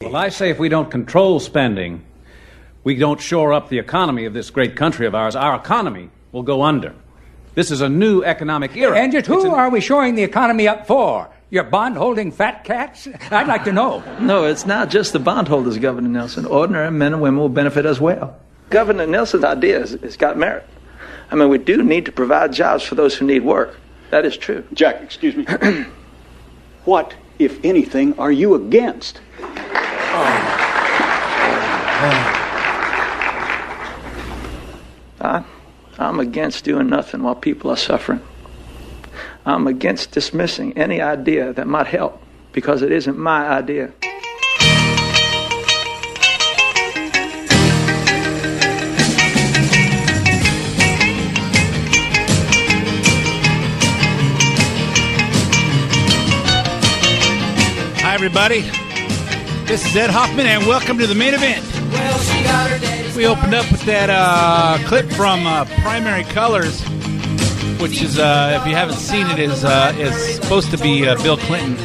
Well, I say if we don't control spending, we don't shore up the economy of this great country of ours, our economy will go under. This is a new economic era. And yet, who an- are we shoring the economy up for? Your bond holding fat cats? I'd like to know. No, it's not just the bondholders, Governor Nelson. Ordinary men and women will benefit as well. Governor Nelson's idea has, has got merit. I mean, we do need to provide jobs for those who need work. That is true. Jack, excuse me. what, if anything, are you against? Oh. I, I'm against doing nothing while people are suffering. I'm against dismissing any idea that might help because it isn't my idea. Everybody. This is Ed Hoffman, and welcome to the main event. We opened up with that uh, clip from uh, Primary Colors, which is, uh, if you haven't seen it, is uh, is supposed to be uh, Bill Clinton,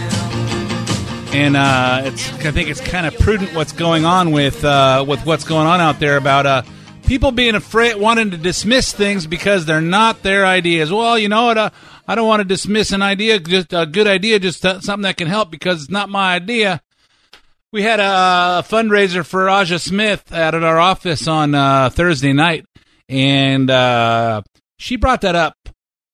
and uh, it's I think it's kind of prudent what's going on with with what's going on out there about people being afraid, wanting to dismiss things because they're not their ideas. Well, you know what? I don't want to dismiss an idea, just a good idea, just something that can help because it's not my idea. We had a, fundraiser for Aja Smith out at our office on uh, Thursday night, and uh, she brought that up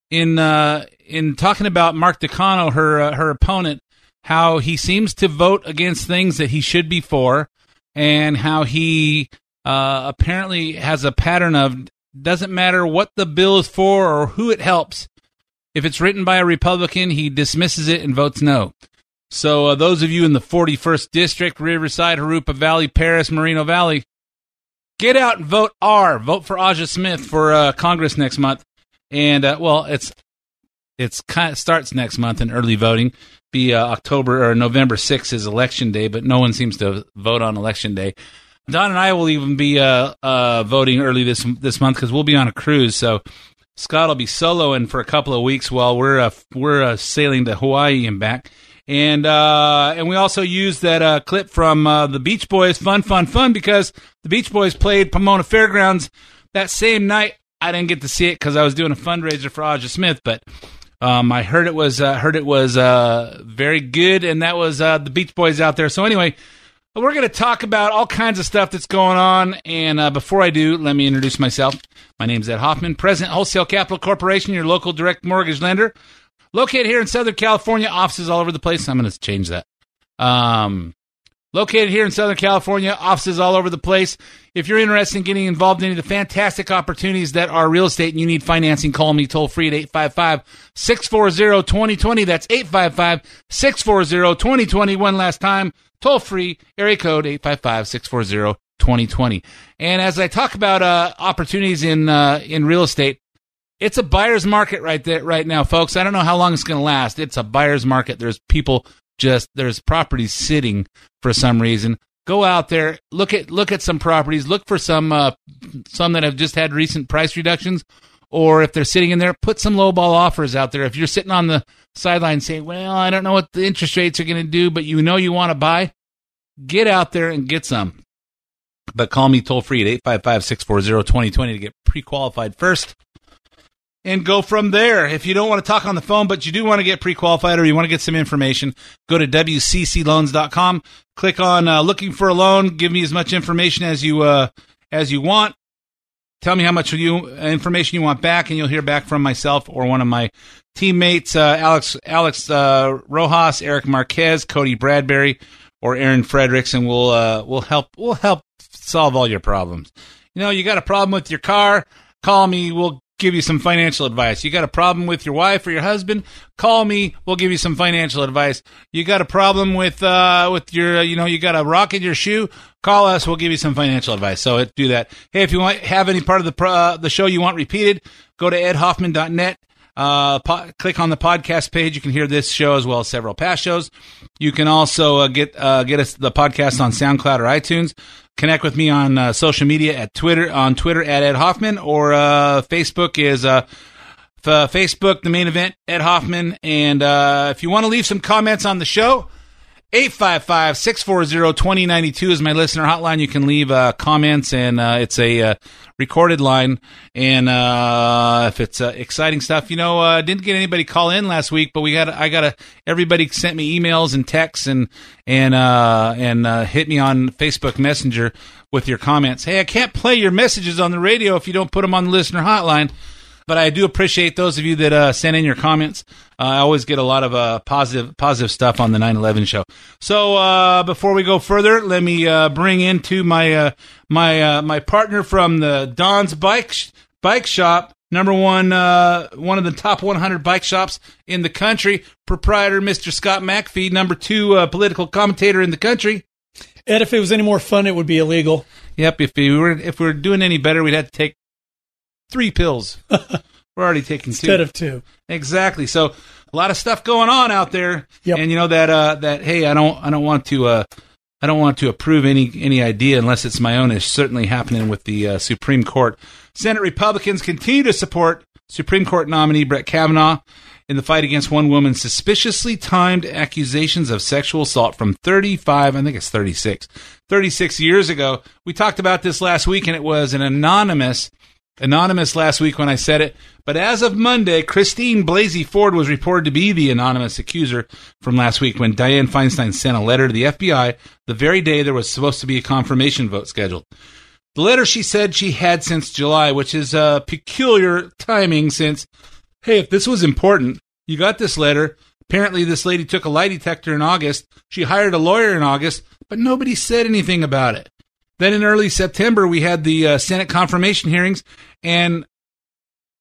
in uh, in talking about Mark Takano, her uh, her opponent, how he seems to vote against things that he should be for, and how he uh, apparently has a pattern of doesn't matter what the bill is for or who it helps. If it's written by a Republican, he dismisses it and votes no. So, uh, those of you in the 41st District, Riverside, Jurupa Valley, Perris, Moreno Valley, get out and vote R. Vote for Aja Smith for uh, Congress next month. And, uh, well, it's it's kind of starts next month in early voting. Be uh, October or November 6th is election day, but no one seems to vote on election day. Don and I will even be uh, uh, voting early this this month because we'll be on a cruise. So Scott will be soloing for a couple of weeks while we're uh, we're uh, sailing to Hawaii and back. And uh, and we also used that uh, clip from uh, the Beach Boys, "Fun, Fun, Fun," because the Beach Boys played Pomona Fairgrounds that same night. I didn't get to see it because I was doing a fundraiser for Aja Smith, but um, I heard it was uh, heard it was very good, and that was the Beach Boys out there. So anyway, we're going to talk about all kinds of stuff that's going on. And uh, before I do, let me introduce myself. My name is Ed Hoffman, President Wholesale Capital Corporation, your local direct mortgage lender, located here in Southern California. Offices all over the place. I'm going to change that. Um, located here in Southern California, offices all over the place. If you're interested in getting involved in any of the fantastic opportunities that are real estate and you need financing, call me toll free at 855 640 2020. That's 855 640 2020. One last time, toll free, area code 855 640 2020. And as I talk about uh, opportunities in uh, in real estate, it's a buyer's market right there right now, folks. I don't know how long it's going to last. It's a buyer's market. There's people just there's properties sitting for some reason. Go out there, look at look at some properties, look for some uh, some that have just had recent price reductions, or if they're sitting in there, put some lowball offers out there. If you're sitting on the sideline saying, "Well, I don't know what the interest rates are going to do," but you know you want to buy, get out there and get some. But call me toll free at 855 640 2020 to get pre qualified first and go from there. If you don't want to talk on the phone, but you do want to get pre-qualified or you want to get some information, go to wccloans.com. Click on uh, looking for a loan. Give me as much information as you uh, as you want. Tell me how much you information you want back, and you'll hear back from myself or one of my teammates, uh, Alex Alex uh, Rojas, Eric Marquez, Cody Bradbury, or Aaron Fredericks, and we'll uh, we'll help we'll help solve all your problems. You know, you got a problem with your car, call me. We'll give you some financial advice. You got a problem with your wife or your husband? Call me. We'll give you some financial advice. You got a problem with uh, with your, you know, you got a rock in your shoe? Call us. We'll give you some financial advice. So do that. Hey, if you want have any part of the uh, the show you want repeated, go to edhoffman.net. Uh, po- click on the podcast page. You can hear this show as well as several past shows. You can also uh, get uh, get us the podcast on SoundCloud or iTunes. Connect with me on uh, social media at Twitter on Twitter at Ed Hoffman or uh, Facebook is uh, f- Facebook the main event Ed Hoffman. And if you want to leave some comments on the show. 855-640-2092 is my listener hotline. You can leave uh, comments, and uh, it's a uh, recorded line. And uh, if it's uh, exciting stuff, you know, uh, didn't get anybody call in last week, but we got I got a everybody sent me emails and texts and and and hit me on Facebook Messenger with your comments. Hey, I can't play your messages on the radio if you don't put them on the listener hotline but I do appreciate those of you that uh, send in your comments. Uh, I always get a lot of uh, positive positive stuff on the 9/11 show. So uh, before we go further, let me uh, bring into my uh, my my partner from the Don's Bike sh- Bike Shop, number one one of the top 100 bike shops in the country, proprietor Mr. Scott McPhee, number two political commentator in the country. Ed, if it was any more fun, it would be illegal. Yep, if we were if we were doing any better, we'd have to take three pills. We're already taking two instead of two. Exactly. So a lot of stuff going on out there. Yep. And you know that uh, that hey, I don't I don't want to uh, I don't want to approve any any idea unless it's my own. It's certainly happening with the uh, Supreme Court. Senate Republicans continue to support Supreme Court nominee Brett Kavanaugh in the fight against one woman's suspiciously timed accusations of sexual assault from 35, I think it's 36, 36 years ago. We talked about this last week, and it was an anonymous anonymous last week when I said it, but as of Monday, Christine Blasey Ford was reported to be the anonymous accuser from last week when Dianne Feinstein sent a letter to the FBI the very day there was supposed to be a confirmation vote scheduled. The letter she said she had since July, which is a peculiar timing since, hey, if this was important, you got this letter. Apparently, this lady took a lie detector in August. She hired a lawyer in August, but nobody said anything about it. Then in early September, we had the uh, Senate confirmation hearings, and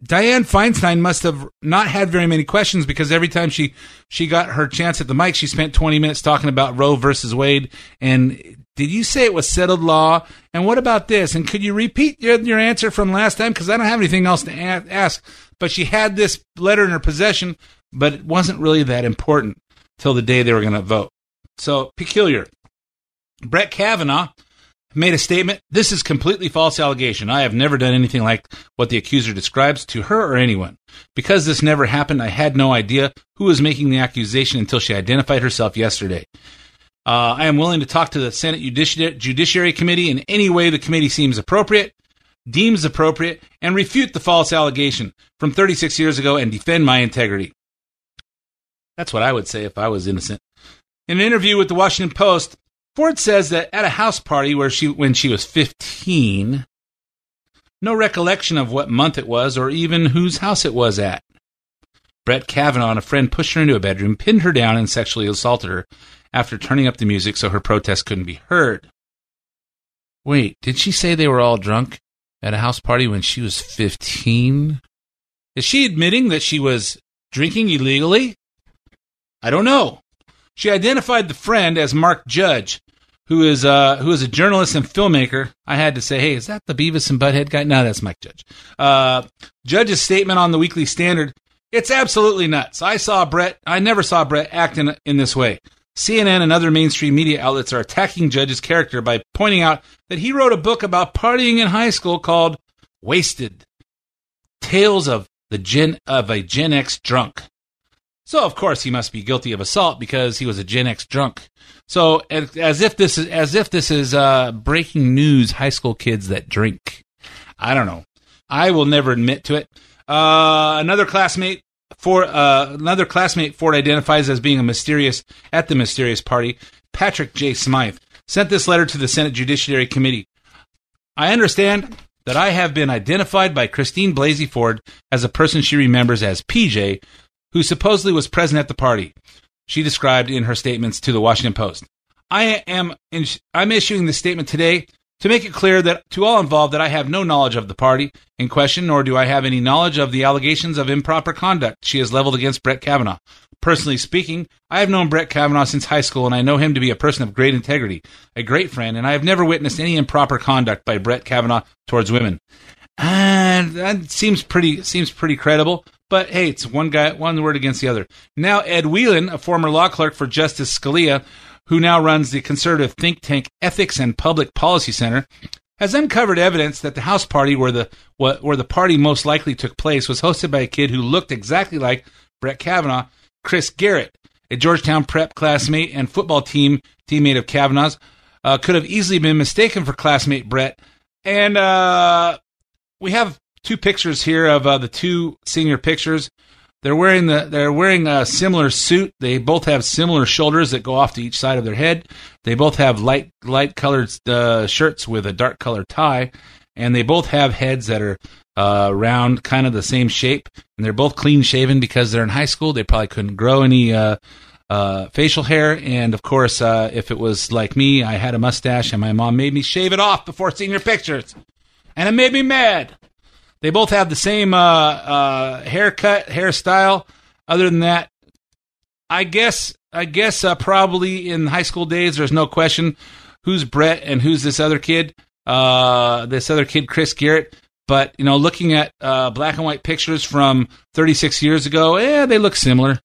Dianne Feinstein must have not had very many questions because every time she she got her chance at the mic, she spent 20 minutes talking about Roe versus Wade. And did you say it was settled law? And what about this? And could you repeat your, your answer from last time? Because I don't have anything else to a- ask. But she had this letter in her possession, but it wasn't really that important till the day they were going to vote. So peculiar. Brett Kavanaugh made a statement. This is completely false allegation. I have never done anything like what the accuser describes to her or anyone. Because this never happened, I had no idea who was making the accusation until she identified herself yesterday. Uh, I am willing to talk to the Senate Judici- Judiciary Committee in any way the committee seems appropriate, deems appropriate, and refute the false allegation from 36 years ago and defend my integrity. That's what I would say if I was innocent. In an interview with the Washington Post, Ford says that at a house party where she when she was 15, no recollection of what month it was or even whose house it was at. Brett Kavanaugh and a friend pushed her into a bedroom, pinned her down, and sexually assaulted her after turning up the music so her protest couldn't be heard. Wait, did she say they were all drunk at a house party when she was 15? Is she admitting that she was drinking illegally? I don't know. She identified the friend as Mark Judge, who is uh, who is a journalist and filmmaker. I had to say, hey, is that the Beavis and Butthead guy? No, that's Mike Judge. Uh, Judge's statement on the Weekly Standard. It's absolutely nuts. I saw Brett. I never saw Brett acting in this way. CNN and other mainstream media outlets are attacking Judge's character by pointing out that he wrote a book about partying in high school called "Wasted: Tales of the Gen of a Gen X Drunk." So of course he must be guilty of assault because he was a Gen X drunk. So as if this is as if this is uh, breaking news: high school kids that drink. I don't know. I will never admit to it. Uh, another classmate for uh, another classmate Ford identifies as being a mysterious at the mysterious party. Patrick J. Smythe sent this letter to the Senate Judiciary Committee. I understand that I have been identified by Christine Blasey Ford as a person she remembers as PJ, who supposedly was present at the party. She described in her statements to the Washington Post. I am in, I'm issuing this statement today To make it clear that to all involved that I have no knowledge of the party in question, nor do I have any knowledge of the allegations of improper conduct she has leveled against Brett Kavanaugh. Personally speaking, I have known Brett Kavanaugh since high school, and I know him to be a person of great integrity, a great friend, and I have never witnessed any improper conduct by Brett Kavanaugh towards women. And that seems pretty seems pretty credible. But hey, it's one guy, one word against the other. Now, Ed Whelan, a former law clerk for Justice Scalia, who now runs the conservative think tank Ethics and Public Policy Center, has uncovered evidence that the house party where the where the party most likely took place was hosted by a kid who looked exactly like Brett Kavanaugh, Chris Garrett, a Georgetown prep classmate and football team teammate of Kavanaugh's, uh, could have easily been mistaken for classmate Brett. And uh, we have two pictures here of uh, the two senior pictures. They're wearing the they're wearing a similar suit. They both have similar shoulders that go off to each side of their head. They both have light light colored uh, shirts with a dark colored tie, and they both have heads that are uh, round, kind of the same shape. And they're both clean shaven because they're in high school. They probably couldn't grow any uh, uh, facial hair. And of course, uh, if it was like me, I had a mustache, and my mom made me shave it off before senior pictures, and it made me mad. They both have the same uh, uh, haircut, hairstyle. Other than that, I guess I guess uh, probably in high school days, there's no question who's Brett and who's this other kid. Uh, this other kid, Chris Garrett. But you know, looking at uh, black and white pictures from 36 years ago, yeah, they look similar.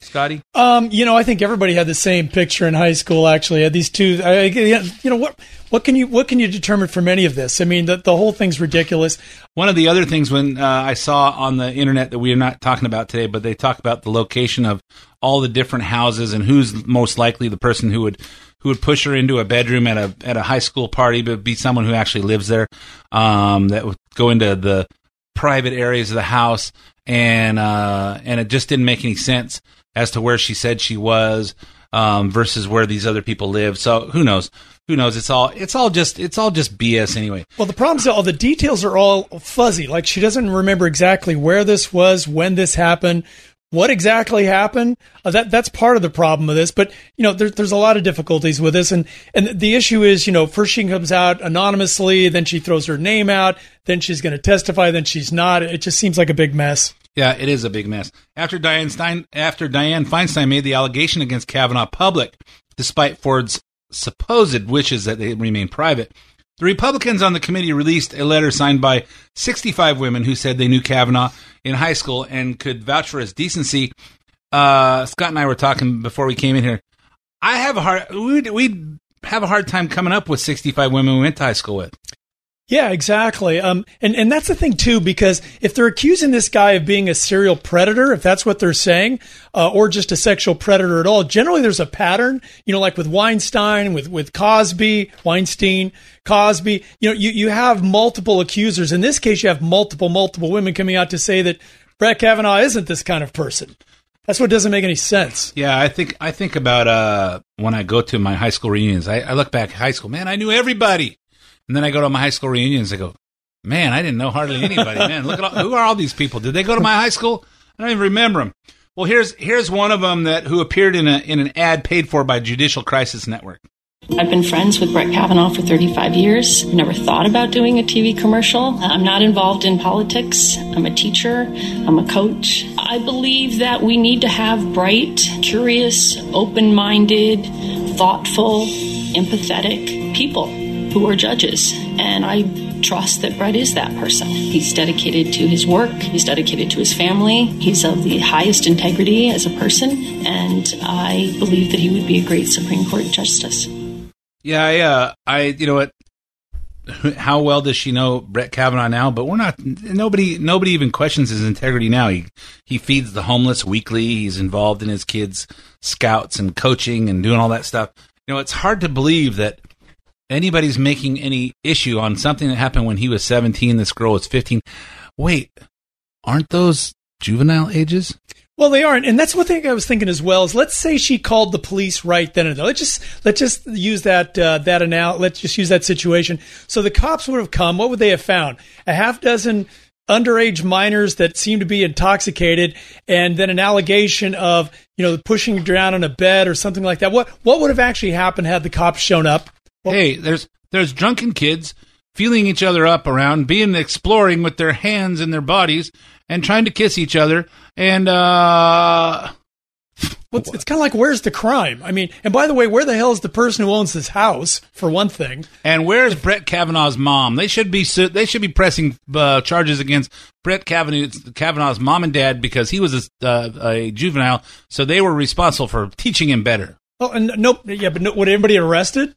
Scotty? Um, you know, I think everybody had the same picture in high school. Actually, had these two. I, you know what? What can you what can you determine from any of this? I mean, the the whole thing's ridiculous. One of the other things when uh, I saw on the internet that we are not talking about today, but they talk about the location of all the different houses and who's most likely the person who would who would push her into a bedroom at a at a high school party, but be someone who actually lives there. Um, that would go into the private areas of the house, and uh, and it just didn't make any sense as to where she said she was um, versus where these other people live. So who knows? Who knows? It's all it's all just it's all just BS anyway. Well, the problem is all the details are all fuzzy. Like she doesn't remember exactly where this was, when this happened, what exactly happened. Uh, that that's part of the problem of this. But you know, there, there's a lot of difficulties with this, and and the issue is, you know, first she comes out anonymously, then she throws her name out, then she's going to testify, then she's not. It just seems like a big mess. Yeah, it is a big mess. After Diane Stein, after Dianne Feinstein made the allegation against Kavanaugh public, despite Ford's supposed wishes that they remain private, the Republicans on the committee released a letter signed by 65 women who said they knew Kavanaugh in high school and could vouch for his decency. Uh, Scott and I were talking before we came in here. I have a hard we we have a hard time coming up with 65 women we went to high school with. Yeah, exactly. Um, and, and that's the thing too, because if they're accusing this guy of being a serial predator, if that's what they're saying, uh, or just a sexual predator at all, generally there's a pattern, you know, like with Weinstein, with, with Cosby, Weinstein, Cosby, you know, you, you have multiple accusers. In this case, you have multiple, multiple women coming out to say that Brett Kavanaugh isn't this kind of person. That's what doesn't make any sense. Yeah, I think I think about uh, when I go to my high school reunions. I, I look back high school, man, I knew everybody. And then I go to my high school reunions. I go, man, I didn't know hardly anybody. Man, look at all, who are all these people? Did they go to my high school? I don't even remember them. Well, here's here's one of them that who appeared in a in an ad paid for by Judicial Crisis Network. I've been friends with Brett Kavanaugh for 35 years. Never thought about doing a TV commercial. I'm not involved in politics. I'm a teacher. I'm a coach. I believe that we need to have bright, curious, open minded, thoughtful, empathetic people who are judges. And I trust that Brett is that person. He's dedicated to his work, he's dedicated to his family, he's of the highest integrity as a person, and I believe that he would be a great Supreme Court justice. Yeah, I, uh, I, you know what? How well does she know Brett Kavanaugh now? But we're not. Nobody, nobody even questions his integrity now. He he feeds the homeless weekly. He's involved in his kids' scouts and coaching and doing all that stuff. You know, it's hard to believe that anybody's making any issue on something that happened when he was 17, this girl was 15. Wait, aren't those juvenile ages? Well, they aren't, and that's one thing I was thinking as well. Is let's say she called the police right then and there. Let's just let's just use that uh, that now. Let's just use that situation. So the cops would have come. What would they have found? A half dozen underage minors that seem to be intoxicated, and then an allegation of you know pushing down on a bed or something like that. What what would have actually happened had the cops shown up? Hey, there's There's drunken kids feeling each other up around, being exploring with their hands and their bodies, and trying to kiss each other. And uh, well, it's, it's kind of like where's the crime? I mean, and by the way, where the hell is the person who owns this house? For one thing, and where's Brett Kavanaugh's mom? They should be su- they should be pressing uh, charges against Brett Kavanaugh, Kavanaugh's mom and dad because he was a, uh, a juvenile, so they were responsible for teaching him better. Oh, and nope, yeah, but no, would anybody arrested?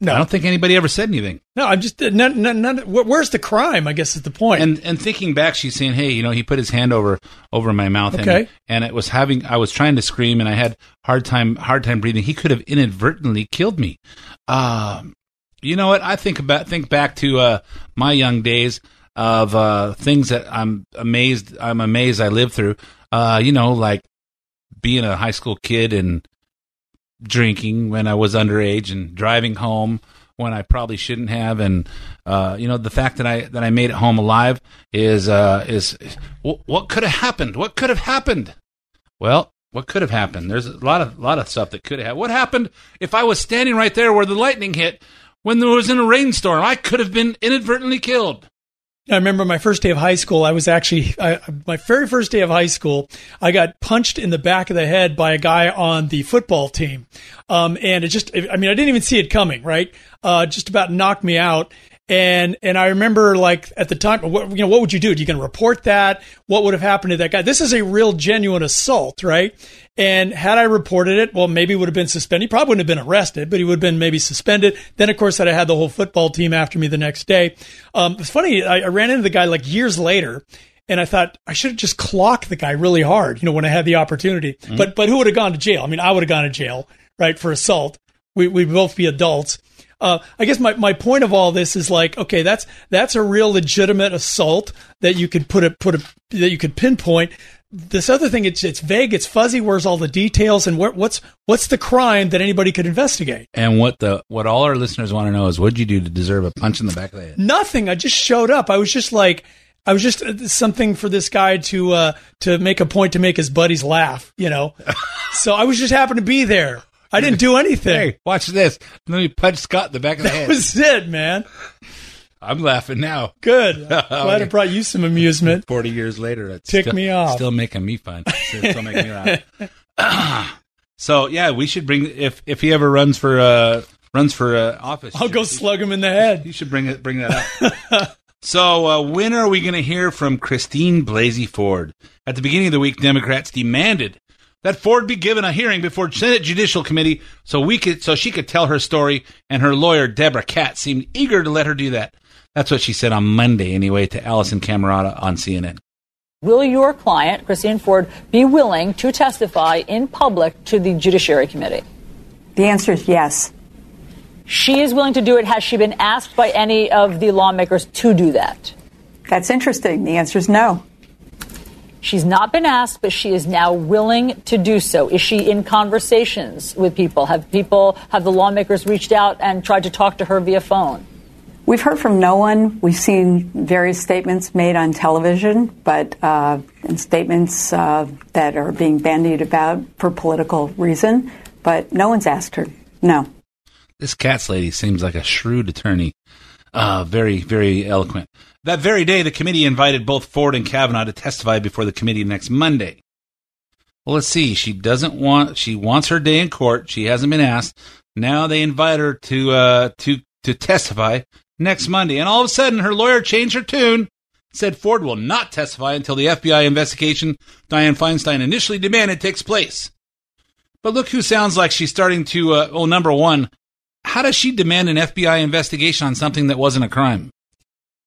No, I don't think anybody ever said anything. No, I'm just none, none, none, where's the crime? I guess is the point. And and thinking back, she's saying, "Hey, you know, he put his hand over over my mouth, okay. and, and it was having. I was trying to scream, and I had hard time hard time breathing. He could have inadvertently killed me. Um, you know what? I think about think back to uh, my young days of uh, things that I'm amazed I'm amazed I lived through. Uh, you know, like being a high school kid and drinking when I was underage and driving home when I probably shouldn't have, and uh, you know the fact that I that I made it home alive is uh, is what could have happened? What could have happened? Well, what could have happened? There's a lot of lot of stuff that could have. What happened if I was standing right there where the lightning hit when there was in a rainstorm? I could have been inadvertently killed. I remember my first day of high school. I was actually I, my very first day of high school. I got punched in the back of the head by a guy on the football team, um, and it just I mean I didn't even see it coming. Right, uh, just about knocked me out. And and I remember like at the time, what, you know, what would you do? Are you going to report that? What would have happened to that guy? This is a real genuine assault, right? And had I reported it, well, maybe would have been suspended. He probably wouldn't have been arrested, but he would have been maybe suspended. Then, of course, that I had the whole football team after me the next day. Um, it's funny. I, I ran into the guy like years later, and I thought I should have just clocked the guy really hard, you know, when I had the opportunity. Mm-hmm. But but who would have gone to jail? I mean, I would have gone to jail, right, for assault. We we'd both be adults. Uh, I guess my, my point of all this is like, okay, that's that's a real legitimate assault that you could put a put a that you could pinpoint. This other thing, it's it's vague, it's fuzzy. Where's all the details and what, what's what's the crime that anybody could investigate? And what the what all our listeners want to know is, what'd you do to deserve a punch in the back of the head? Nothing. I just showed up. I was just like, I was just uh, something for this guy to uh, to make a point to make his buddies laugh, you know. so I was just happened to be there. I didn't do anything. Hey, watch this. Let me punch Scott in the back of the that head. That was it, man. I'm laughing now. Good. Glad it brought you some amusement. Forty years later, it's tick still, me off. Still making me fun. Still making me laugh. so yeah, we should bring if if he ever runs for uh runs for uh, office. I'll go slug him in the head. You should bring it bring that up. so uh, when are we going to hear from Christine Blasey Ford? At the beginning of the week, Democrats demanded that Ford be given a hearing before Senate Judicial Committee so we could so she could tell her story, and her lawyer Debra Katz seemed eager to let her do that. That's what she said on Monday, anyway, to Alisyn Camerota on CNN. Will your client, Christine Ford, be willing to testify in public to the Judiciary Committee? The answer is yes. She is willing to do it. Has she been asked by any of the lawmakers to do that? That's interesting. The answer is no. She's not been asked, but she is now willing to do so. Is she in conversations with people? Have people, have the lawmakers reached out and tried to talk to her via phone? We've heard from no one. We've seen various statements made on television, but uh, and statements uh, that are being bandied about for political reason. But no one's asked her. No. This Katz lady seems like a shrewd attorney. Uh, very, very eloquent. That very day, the committee invited both Ford and Kavanaugh to testify before the committee next Monday. Well, let's see. She doesn't want. She wants her day in court. She hasn't been asked. Now they invite her to uh, to to testify next Monday. And all of a sudden, her lawyer changed her tune, said Ford will not testify until the FBI investigation Dianne Feinstein initially demanded takes place. But look who sounds like she's starting to, uh, well, number one, how does she demand an FBI investigation on something that wasn't a crime?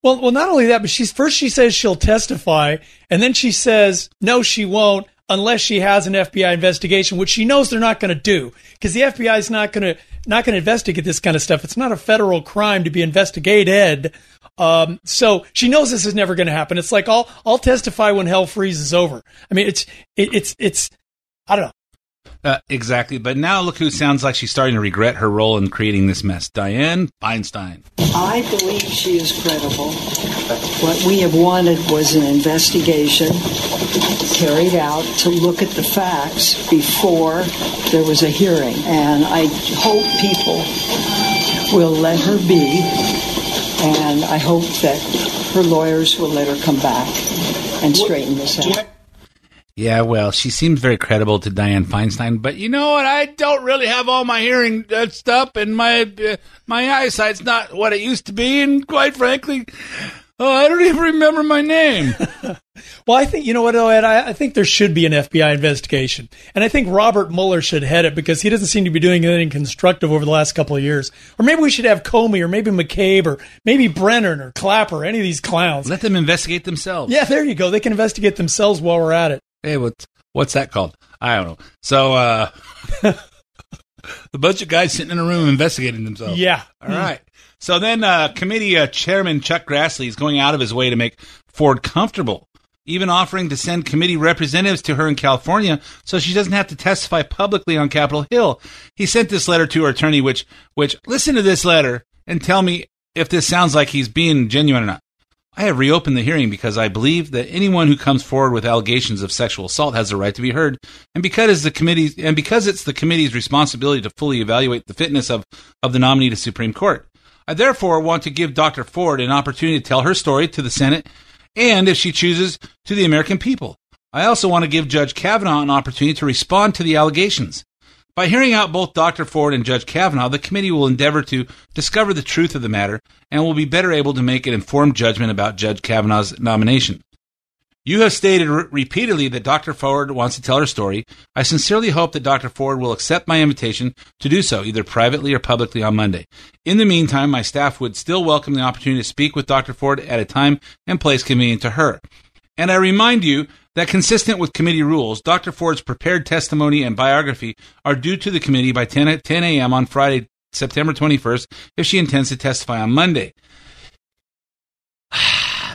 Well, well, not only that, but she's first she says she'll testify, and then she says no, she won't unless she has an FBI investigation, which she knows they're not going to do because the FBI is not going to not going to investigate this kind of stuff. It's not a federal crime to be investigated. Um, so she knows this is never going to happen. It's like I'll I'll testify when hell freezes over. I mean, it's it, it's it's I don't know. Uh, exactly. But now look who sounds like she's starting to regret her role in creating this mess. Dianne Feinstein. I believe she is credible. What we have wanted was an investigation carried out to look at the facts before there was a hearing. And I hope people will let her be, and I hope that her lawyers will let her come back and straighten this out. Yeah, well, she seems very credible to Dianne Feinstein, but you know what? I don't really have all my hearing uh, up, and my uh, my eyesight's not what it used to be, and quite frankly, oh, I don't even remember my name. well, I think you know what, Ed. I, I think there should be an FBI investigation, and I think Robert Mueller should head it because he doesn't seem to be doing anything constructive over the last couple of years. Or maybe we should have Comey, or maybe McCabe, or maybe Brennan, or Clapper, any of these clowns. Let them investigate themselves. Yeah, there you go. They can investigate themselves while we're at it. Hey, what's what's that called? I don't know. So, uh, the bunch of guys sitting in a room investigating themselves. Yeah. All right. So then, uh, committee uh, chairman Chuck Grassley is going out of his way to make Ford comfortable, even offering to send committee representatives to her in California so she doesn't have to testify publicly on Capitol Hill. He sent this letter to her attorney, which which listen to this letter and tell me if this sounds like he's being genuine or not. I have reopened the hearing because I believe that anyone who comes forward with allegations of sexual assault has the right to be heard, and because the and because it's the committee's responsibility to fully evaluate the fitness of, of the nominee to Supreme Court. I therefore want to give Dr. Ford an opportunity to tell her story to the Senate and, if she chooses, to the American people. I also want to give Judge Kavanaugh an opportunity to respond to the allegations. By hearing out both Dr. Ford and Judge Kavanaugh, the committee will endeavor to discover the truth of the matter and will be better able to make an informed judgment about Judge Kavanaugh's nomination. You have stated re- repeatedly that Dr. Ford wants to tell her story. I sincerely hope that Dr. Ford will accept my invitation to do so, either privately or publicly on Monday. In the meantime, my staff would still welcome the opportunity to speak with Dr. Ford at a time and place convenient to her. And I remind you that consistent with committee rules, Dr. Ford's prepared testimony and biography are due to the committee by 10, 10 a.m. on Friday, September 21st, if she intends to testify on Monday.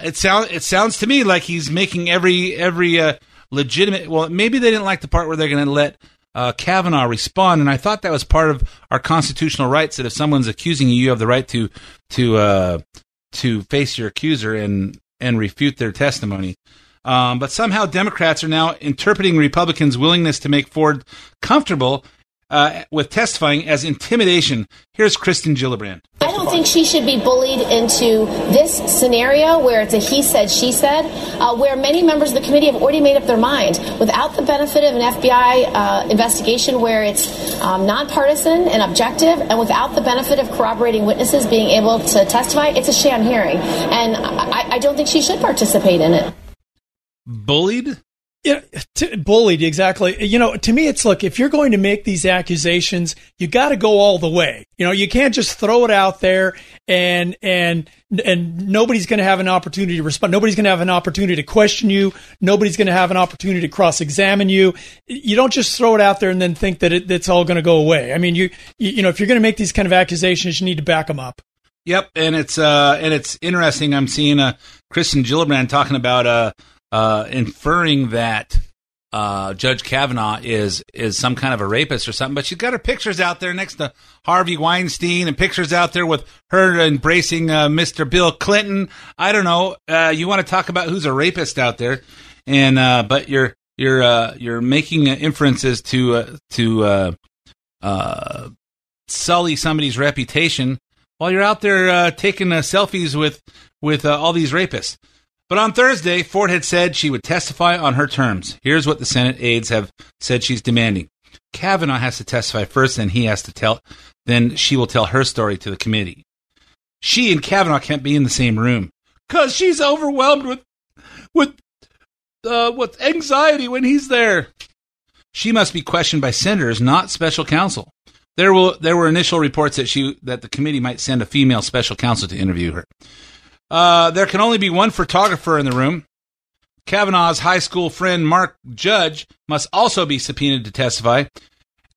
It sounds it sounds to me like he's making every every uh, legitimate. Well, maybe they didn't like the part where they're going to let uh, Kavanaugh respond, and I thought that was part of our constitutional rights that if someone's accusing you, you have the right to to uh, to face your accuser and and refute their testimony. Um, but somehow Democrats are now interpreting Republicans' willingness to make Ford comfortable uh, with testifying as intimidation. Here's Kristen Gillibrand. I don't think she should be bullied into this scenario where it's a he said, she said, uh, where many members of the committee have already made up their mind. Without the benefit of an FBI uh, investigation where it's um, nonpartisan and objective, and without the benefit of corroborating witnesses being able to testify, it's a sham hearing. And I, I don't think she should participate in it. Bullied? Yeah, t- bullied exactly. You know, to me, it's look if you're going to make these accusations, you got to go all the way. You know, you can't just throw it out there and and and nobody's going to have an opportunity to respond. Nobody's going to have an opportunity to question you. Nobody's going to have an opportunity to cross-examine you. You don't just throw it out there and then think that it, it's all going to go away. I mean, you you, you know, if you're going to make these kind of accusations, you need to back them up. Yep, and it's uh and it's interesting. I'm seeing uh Kristen Gillibrand talking about uh uh, inferring that uh, Judge Kavanaugh is is some kind of a rapist or something, but she's got her pictures out there next to Harvey Weinstein and pictures out there with her embracing uh, Mr. Bill Clinton. I don't know. Uh, you want to talk about who's a rapist out there, and uh, but you're you're uh, you're making inferences to to sully somebody's reputation while you're out there taking selfies with with all these rapists. But on Thursday, Ford had said she would testify on her terms. Here's what the Senate aides have said she's demanding. Kavanaugh has to testify first, then he has to tell, then she will tell her story to the committee. She and Kavanaugh can't be in the same room because she's overwhelmed with, with, uh, with anxiety when he's there. She must be questioned by senators, not special counsel. There will, there were initial reports that she, that the committee might send a female special counsel to interview her. Uh, there can only be one photographer in the room. Kavanaugh's high school friend Mark Judge must also be subpoenaed to testify.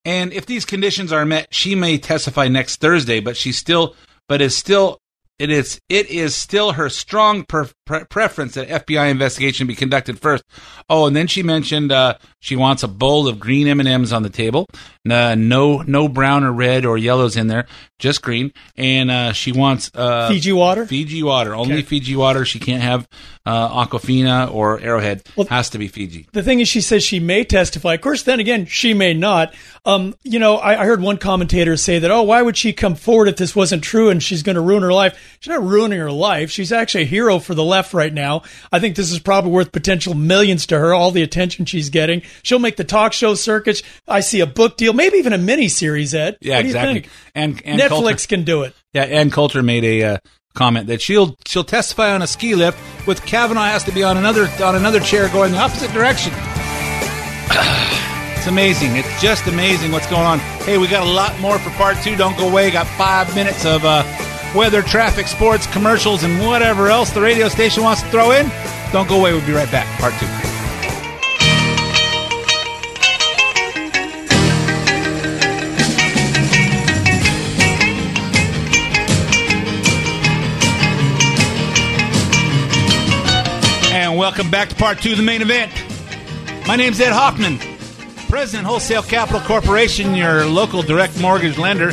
And if these conditions are met, she may testify next Thursday, but she's still, but is still it is it is still her strong pre- preference that FBI investigation be conducted first. Oh, and then she mentioned uh, she wants a bowl of green M and M's on the table. Uh, no, no brown or red or yellows in there, just green. And uh, she wants uh, Fiji water. Fiji water, only Fiji water. She can't have uh, Aquafina or Arrowhead. Well, Has to be Fiji. The thing is, she says she may testify. Of course, then again, she may not. Um, you know, I, I heard one commentator say that, oh, why would she come forward if this wasn't true and she's going to ruin her life? She's not ruining her life. She's actually a hero for the left right now. I think this is probably worth potential millions to her, all the attention she's getting. She'll make the talk show circuit. I see a book deal, maybe even a mini series, Ed. Yeah, What do you exactly. think? And, and Netflix Coulter- can do it. Yeah, Ann Coulter made a uh, comment that she'll she'll testify on a ski lift with Kavanaugh has to be on another on another chair going the opposite direction. it's amazing. It's just amazing what's going on. Hey, we got a lot more for part two. Don't go away. Got five minutes of uh, weather, traffic, sports, commercials, and whatever else the radio station wants to throw in. Don't go away. We'll be right back. Part two. And welcome back to part two of the main event. My name's Ed Hoffman, President Wholesale Capital Corporation, your local direct mortgage lender.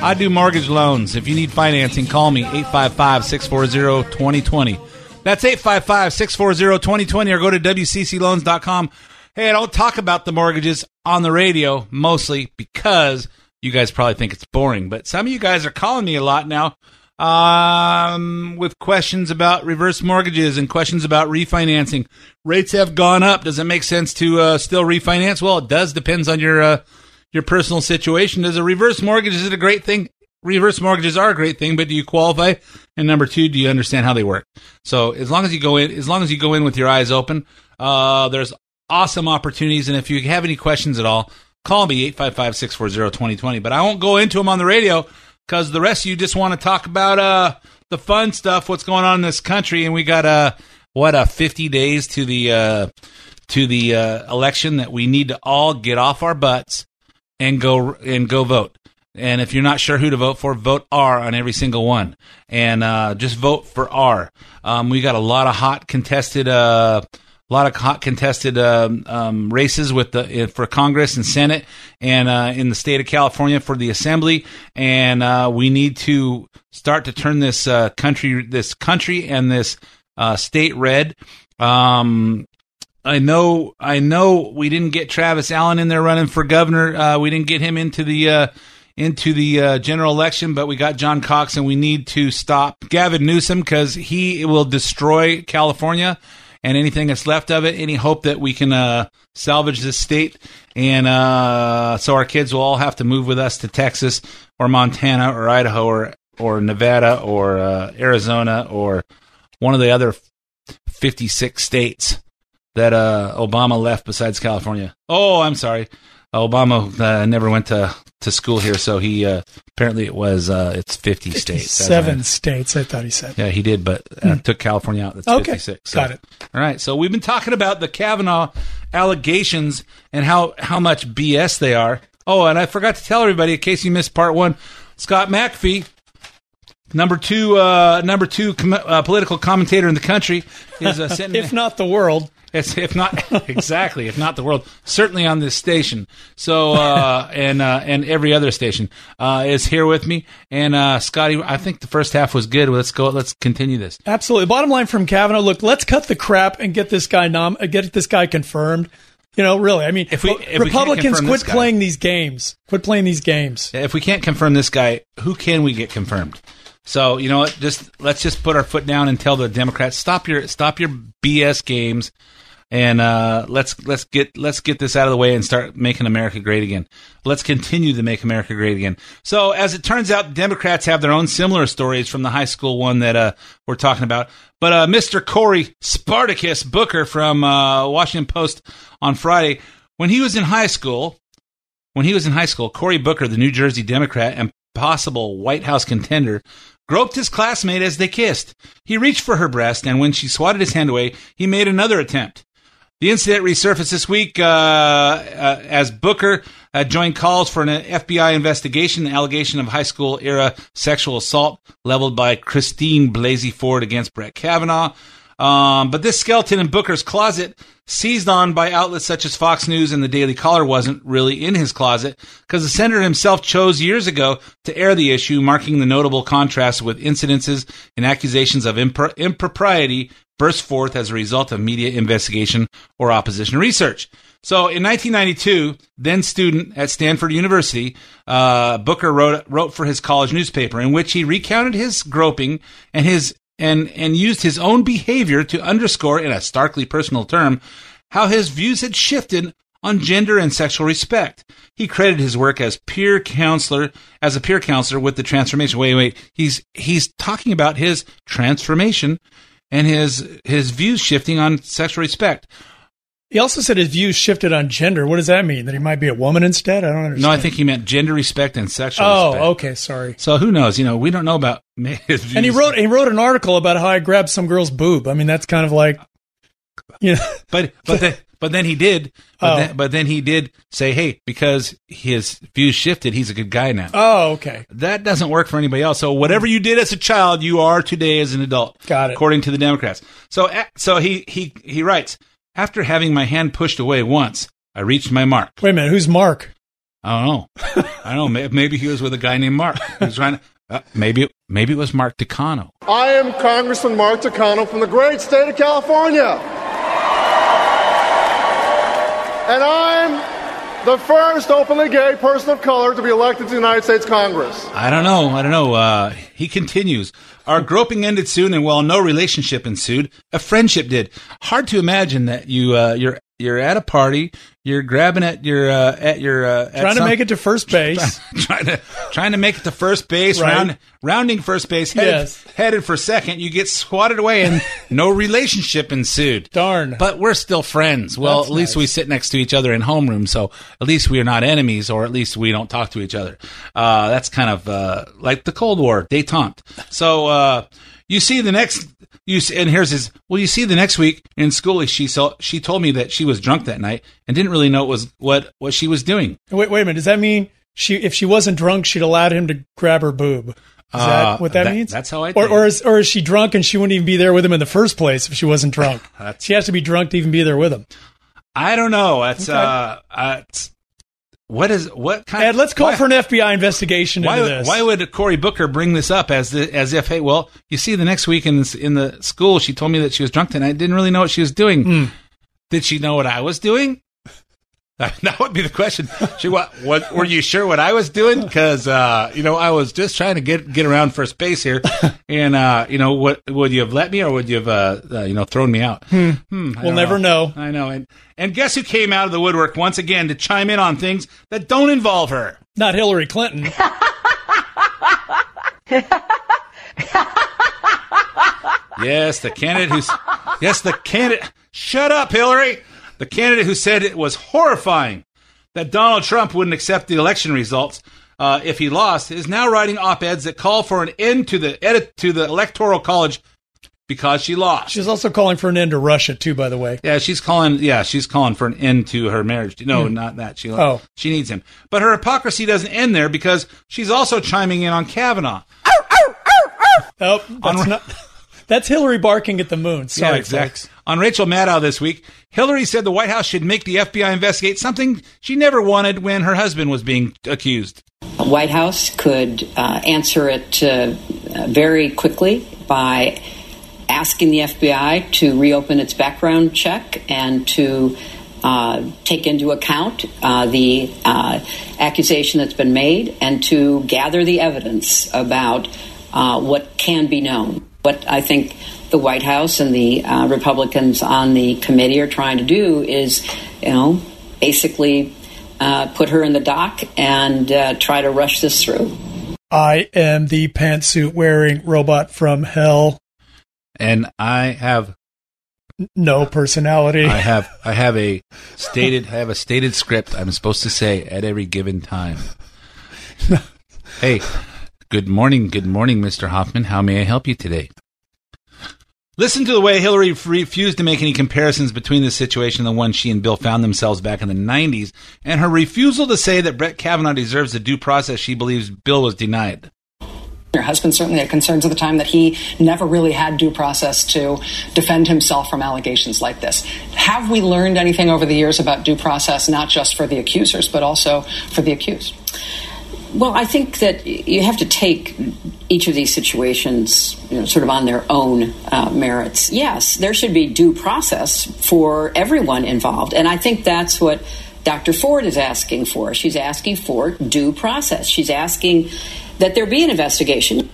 I do mortgage loans. If you need financing, call me 855 640 2020. That's 855 640 2020 or go to WCCLoans.com. Hey, I don't talk about the mortgages on the radio mostly because you guys probably think it's boring, but some of you guys are calling me a lot now um, with questions about reverse mortgages and questions about refinancing. Rates have gone up. Does it make sense to uh, still refinance? Well, it does. Depends on your uh, your personal situation. Does a reverse mortgage is it a great thing? Reverse mortgages are a great thing, but do you qualify? And number two, do you understand how they work? So as long as you go in, as long as you go in with your eyes open, uh, there's awesome opportunities. And if you have any questions at all, call me 855-640-2020. But I won't go into them on the radio because the rest of you just want to talk about uh the fun stuff, what's going on in this country, and we got uh what uh 50 days to the uh to the uh, election that we need to all get off our butts and go and go vote. And if you're not sure who to vote for, vote R on every single one, and uh, just vote for R. Um, we got a lot of hot contested, uh, a lot of hot contested um, um, races with the for Congress and Senate, and uh, in the state of California for the Assembly. And uh, we need to start to turn this uh, country, this country, and this uh, state red. Um, I know, I know, we didn't get Travis Allen in there running for governor. Uh, we didn't get him into the uh, into the uh, general election, but we got John Cox, and we need to stop Gavin Newsom because he will destroy California and anything that's left of it. Any hope that we can uh, salvage this state, and uh, so our kids will all have to move with us to Texas or Montana or Idaho or or Nevada or uh, Arizona or one of the other fifty six states that uh, Obama left besides California. Oh, I'm sorry. Obama uh, never went to, to school here, so he uh, apparently it was uh, it's 50 states. Seven states, I thought he said. Yeah, he did, but uh, Hmm. took California out. That's Okay, 56. So- got it. All right, so we've been talking about the Kavanaugh allegations and how how much BS they are. Oh, and I forgot to tell everybody in case you missed part one. Scott McAfee, number two, uh, number two com- uh, political commentator in the country, is uh, sitting. if not the world. It's, if not exactly, if not the world, certainly on this station. So uh, and uh, and every other station uh, is here with me. And uh, Scotty, I think the first half was good. Let's go. Let's continue this. Absolutely. Bottom line from Kavanaugh, look, let's cut the crap and get this guy nom- uh, get this guy confirmed. You know, really. I mean, If we- if Republicans confirm quit playing these games. Quit playing these games. If we can't confirm this guy, who can we get confirmed? So you know what? Just let's just put our foot down and tell the Democrats stop your stop your BS games, and uh, let's let's get let's get this out of the way and start making America great again. Let's continue to make America great again. So as it turns out, Democrats have their own similar stories from the high school one that uh, we're talking about. But uh, Mr. Cory Spartacus Booker from uh, Washington Post on Friday, when he was in high school, when he was in high school, Cory Booker, the New Jersey Democrat and possible White House contender, groped his classmate as they kissed. He reached for her breast, and when she swatted his hand away, he made another attempt. The incident resurfaced this week uh, uh, as Booker uh, joined calls for an FBI investigation, an allegation of high school era sexual assault leveled by Christine Blasey Ford against Brett Kavanaugh. Um, but this skeleton in Booker's closet, seized on by outlets such as Fox News and the Daily Caller, wasn't really in his closet because the senator himself chose years ago to air the issue, marking the notable contrast with incidences and accusations of impro- impropriety burst forth as a result of media investigation or opposition research. So in 1992, then student at Stanford University, uh, Booker wrote wrote for his college newspaper in which he recounted his groping and his and and used his own behavior to underscore in a starkly personal term how his views had shifted on gender and sexual respect. He credited his work as peer counselor as a peer counselor with the transformation. Wait, wait. He's he's talking about his transformation and his his views shifting on sexual respect. He also said his views shifted on gender. What does that mean? That he might be a woman instead? I don't understand. No, I think he meant gender respect and sexual Oh, respect. okay, sorry. So who knows? You know, we don't know about his views. And he wrote he wrote an article about how I grabbed some girl's boob. I mean, that's kind of like, you know, but but then but then he did. But, Oh. then, but then he did say, "Hey, because his views shifted, he's a good guy now." oh, okay, That doesn't work for anybody else. So whatever you did as a child, you are today as an adult. Got it. According to the Democrats. So eh, so he he he writes, after having my hand pushed away once, I reached my mark. wait a minute, who's Mark? I don't know. I don't know. Maybe he was with a guy named Mark. He was trying to. Uh, maybe maybe it was Mark Takano. I am Congressman Mark Takano from the great state of California. And I'm the first openly gay person of color to be elected to the United States Congress. I don't know. I don't know. Uh, he continues. Our groping ended soon, and while no relationship ensued, a friendship did. Hard to imagine that you uh, you're you're at a party, you're grabbing at your uh, at your uh, at Trying to some- make it to first base. trying to trying to make it to first base, Right. round, rounding first base, headed, Yes. headed for second. You get swatted away, and no relationship ensued. Darn. But we're still friends. Well, That's at least nice. we sit next to each other in homeroom, so at least we are not enemies, or at least we don't talk to each other. Uh, that's kind of uh, like the Cold War, détente. So uh, you see the next. You see, and here's his. Well, you see the next week in school. She saw. She told me that she was drunk that night and didn't really know what was what what she was doing. Wait, wait a minute. Does that mean she, if she wasn't drunk, she'd allowed him to grab her boob? Is Uh, that what that, that- means? that's how I Or, think. or is or is she drunk and she wouldn't even be there with him in the first place if she wasn't drunk? She has to be drunk to even be there with him. I don't know. That's Okay. uh, uh what is what kind? Of. Ed, let's call why- for an FBI investigation Why, into would- this. why would Cory Booker bring this up as the, as if hey well you see the next week in this, in the school she told me that she was drunk tonight didn't really know what she was doing Hmm. did she know what I was doing that would be the question she what what were you sure what I was doing because uh, you know I was just trying to get get around first base here and uh, you know what would you have let me or would you have uh, uh, you know thrown me out Hmm. Hmm, We'll don't never know. I know and and guess who came out of the woodwork once again to chime in on things that don't involve her Not Hillary Clinton. Yes, the candidate who's yes, the candidate. Shut up, Hillary. The candidate who said it was horrifying that Donald Trump wouldn't accept the election results uh, if he lost is now writing op-eds that call for an end to the edit to the electoral college because she lost. She's also calling for an end to Russia too. By the way, Yeah, she's calling. Yeah, she's calling for an end to her marriage. No, Hmm. not that. She Oh. she needs him. But her hypocrisy doesn't end there because she's also chiming in on Kavanaugh. oh, oh oh that's not. That's Hillary barking at the moon. Sorry, yeah, exactly. folks. On Rachel Maddow this week, Hillary said the White House should make the FBI investigate something she never wanted when her husband was being accused. White House could uh, answer it uh, very quickly by asking the FBI to reopen its background check and to uh, take into account uh, the uh, accusation that's been made and to gather the evidence about uh, what can be known. What I think the White House and the uh, Republicans on the committee are trying to do is, you know, basically uh, put her in the dock and uh, try to rush this through. I am the pantsuit wearing robot from hell. And I have No personality. I have I have a stated I have a stated script I'm supposed to say at every given time. hey, good morning, good morning, Mr. Hoffman. How may I help you today? Listen to the way Hillary refused to make any comparisons between the situation and the one she and Bill found themselves back in the 90s, and her refusal to say that Brett Kavanaugh deserves the due process she believes Bill was denied. Your husband certainly had concerns at the time that he never really had due process to defend himself from allegations like this. Have we learned anything over the years about due process, not just for the accusers, but also for the accused? Well, I think that you have to take each of these situations, you know, sort of on their own uh, merits. Yes, there should be due process for everyone involved, and I think that's what Dr. Ford is asking for. She's asking for due process. She's asking that there be an investigation.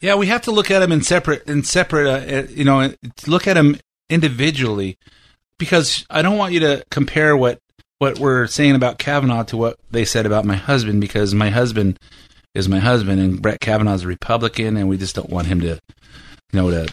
Yeah, we have to look at them in separate, in separate. Uh, you know, look at them individually, because I don't want you to compare what what we're saying about Kavanaugh to what they said about my husband, because my husband is my husband, and Brett Kavanaugh is a Republican, and we just don't want him to, you know, to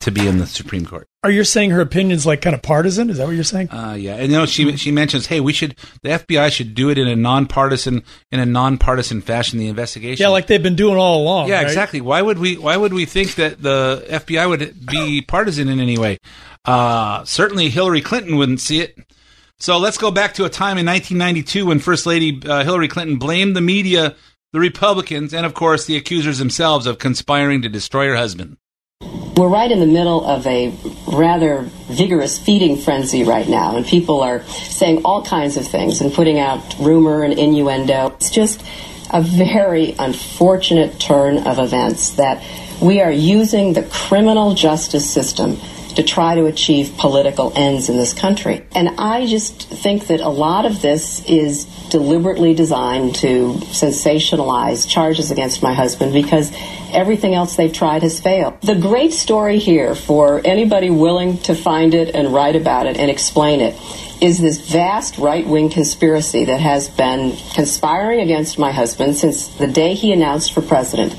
to be in the Supreme Court. Are you saying her opinion's like kind of partisan? Is that what you're saying? Uh, yeah, and you know she she mentions, hey, we should the FBI should do it in a nonpartisan in a nonpartisan fashion. The investigation, yeah, like they've been doing all along. Yeah, right? exactly. Why would we Why would we think that the FBI would be partisan in any way? Uh, certainly, Hillary Clinton wouldn't see it. So let's go back to a time in 1992 when First Lady uh, Hillary Clinton blamed the media, the Republicans, and of course the accusers themselves of conspiring to destroy her husband. We're right in the middle of a rather vigorous feeding frenzy right now, and people are saying all kinds of things and putting out rumor and innuendo. It's just a very unfortunate turn of events that we are using the criminal justice system to try to achieve political ends in this country. And I just think that a lot of this is deliberately designed to sensationalize charges against my husband because everything else they've tried has failed. The great story here for anybody willing to find it and write about it and explain it is this vast right wing conspiracy that has been conspiring against my husband since the day he announced for president.